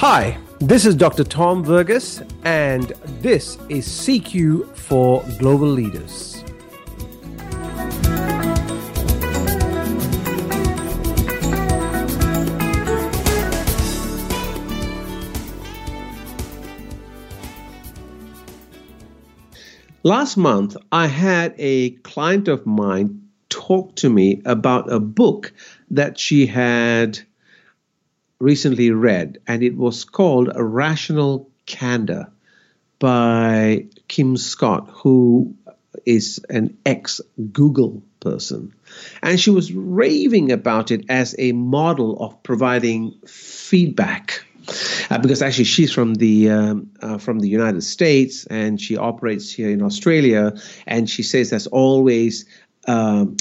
Hi, this is Dr. Tom Verghese, and this is CQ for Global Leaders. Last month, I had a client of mine talk to me about a book that she had recently read, and it was called A Rational Candor by Kim Scott, who is an ex Google person. And she was raving about it as a model of providing feedback. Uh, because actually she's from the um, uh, from the United States and she operates here in Australia, and she says there's always um,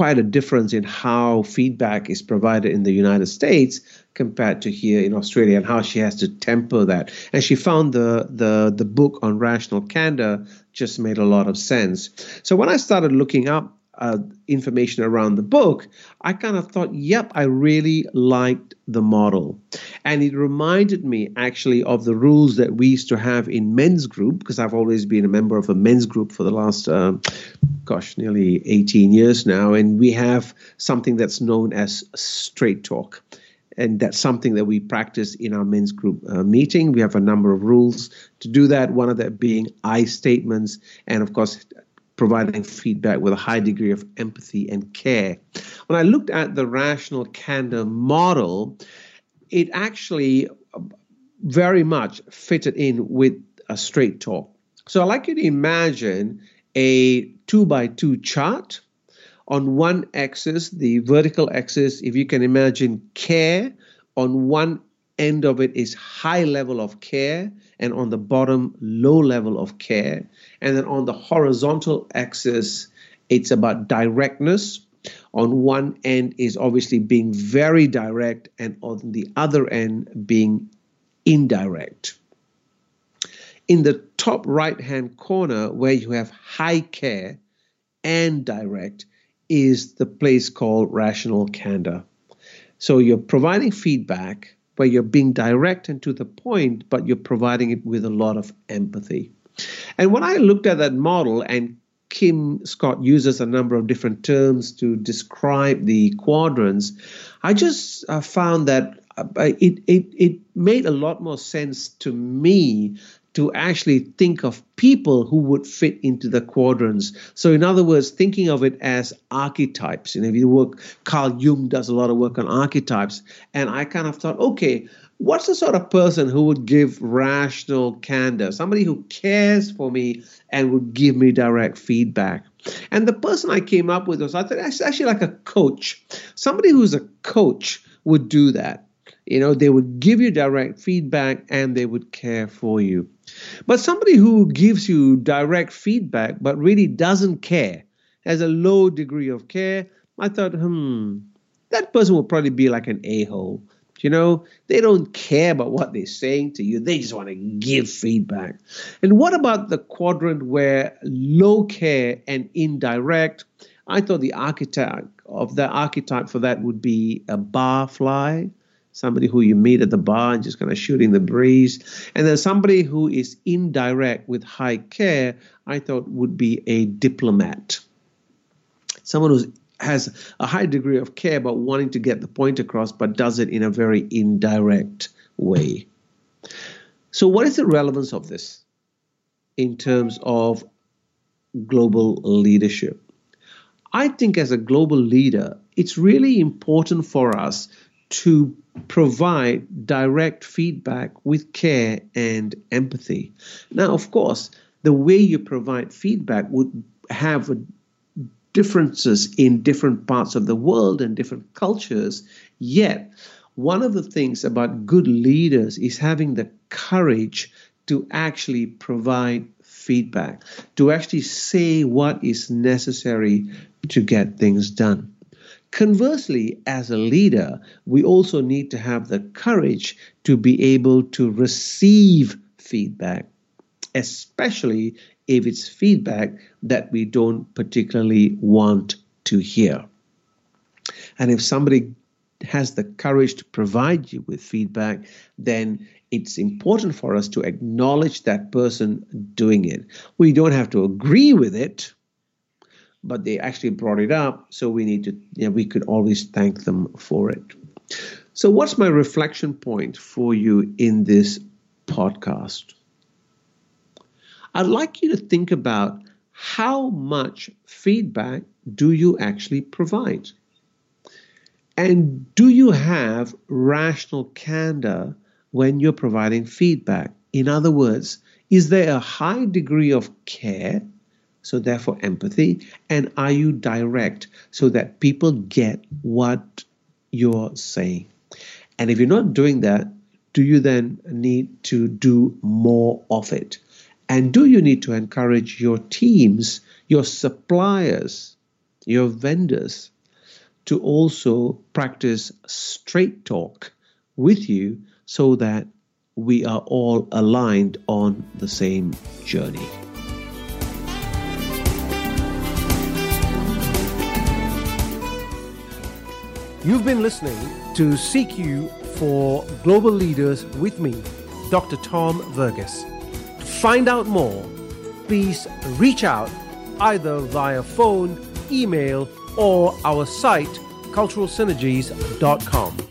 quite a difference in how feedback is provided in the United States compared to here in Australia and how she has to temper that. And she found the the the book on rational candor just made a lot of sense. So when I started looking up uh, information around the book, I kind of thought, yep, I really liked the model. And it reminded me actually of the rules that we used to have in men's group, because I've always been a member of a men's group for the last, uh, gosh, nearly 18 years now. And we have something that's known as straight talk. And that's something that we practice in our men's group uh, meeting. We have a number of rules to do that, one of them being I statements, and of course, providing feedback with a high degree of empathy and care. When I looked at the rational candor model, it actually uh, very much fitted in with a straight talk. So I like you to imagine a two by two chart. On one axis, the vertical axis, if you can imagine care, on one end of it is high level of care, and on the bottom, low level of care. And then on the horizontal axis, it's about directness. On one end is obviously being very direct, and on the other end, being indirect. In the top right hand corner, where you have high care and direct, is the place called rational candor. So you're providing feedback where you're being direct and to the point, but you're providing it with a lot of empathy. And when I looked at that model, and Kim Scott uses a number of different terms to describe the quadrants, I just uh, found that uh, it, it, it made a lot more sense to me to actually think of people who would fit into the quadrants. So, in other words, thinking of it as archetypes. And if you work, Carl Jung does a lot of work on archetypes. And I kind of thought, okay, what's the sort of person who would give rational candor? Somebody who cares for me and would give me direct feedback. And the person I came up with was I thought actually like a coach. Somebody who's a coach would do that. You know, they would give you direct feedback and they would care for you. But somebody who gives you direct feedback but really doesn't care, has a low degree of care, I thought, hmm, that person will probably be like an a hole. You know, they don't care about what they're saying to you, they just want to give feedback. And what about the quadrant where low care and indirect? I thought the archetype of the archetype for that would be a barfly somebody who you meet at the bar and just kind of shooting the breeze. And then somebody who is indirect with high care, I thought would be a diplomat. Someone who has a high degree of care about wanting to get the point across, but does it in a very indirect way. So, what is the relevance of this in terms of global leadership? I think as a global leader, it's really important for us to provide direct feedback with care and empathy. Now, of course, the way you provide feedback would have differences in different parts of the world and different cultures, yet, one of the things about good leaders is having the courage to actually provide feedback, to actually say what is necessary to get things done. Conversely, as a leader, we also need to have the courage to be able to receive feedback, especially if it's feedback that we don't particularly want to hear. And if somebody has the courage to provide you with feedback, then it's important for us to acknowledge that person doing it. We don't have to agree with it, but they actually brought it up, so we need to, you know, we could always thank them for it. So, what's my reflection point for you in this podcast? I'd like you to think about how much feedback do you actually provide? And do you have rational candor when you're providing feedback? In other words, is there a high degree of care, so therefore empathy, and are you direct so that people get what you're saying? And if you're not doing that, do you then need to do more of it? And do you need to encourage your teams, your suppliers, your vendors to also practice straight talk with you so that we are all aligned on the same journey? You've been listening to CQ for Global Leaders with me, Dr. Tom Verghese. To find out more, please reach out either via phone, email, or our site, culturalsynergies.com.